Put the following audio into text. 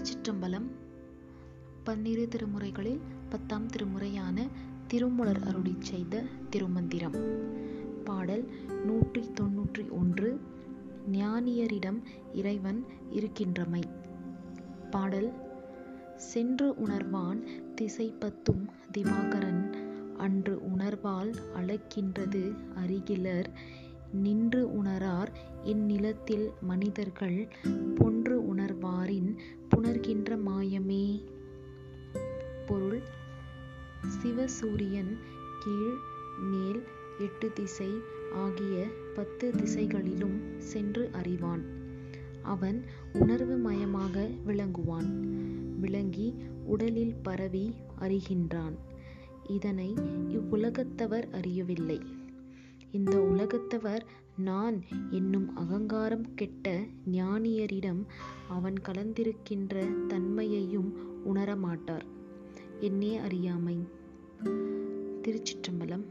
திருச்சிற்றம்பலம் பன்னிரு திருமுறைகளில் பத்தாம் திருமுறையான திருமுலர் அருளிச் செய்த திருமந்திரம். பாடல் நூற்றி தொன்னூற்றி ஒன்று ஞானியரிடம் இறைவன் இருக்கின்றமை. பாடல் சென்று உணர்வான் திசைப்பத்தும் திவாகரன் அன்று உணர்வால் அழைக்கின்றது அருகிலர் நின்று உணரார் இந்நிலத்தில் மனிதர்கள் பொன்று புணர்கின்ற பொருள் சிவசூரியன் கீழ் மேல் எட்டு திசை ஆகிய பத்து திசைகளிலும் சென்று அறிவான். அவன் உணர்வு மயமாக விளங்குவான். விளங்கி உடலில் பரவி அறிகின்றான். இதனை இவ்வுலகத்தவர் அறியவில்லை. இந்த உலகத்தவர் நான் என்னும் அகங்காரம் கெட்ட ஞானியரிடம் அவன் கலந்திருக்கின்ற தன்மையையும் உணரமாட்டார். என்னே அறியாமை. திருச்சிற்றம்பலம்.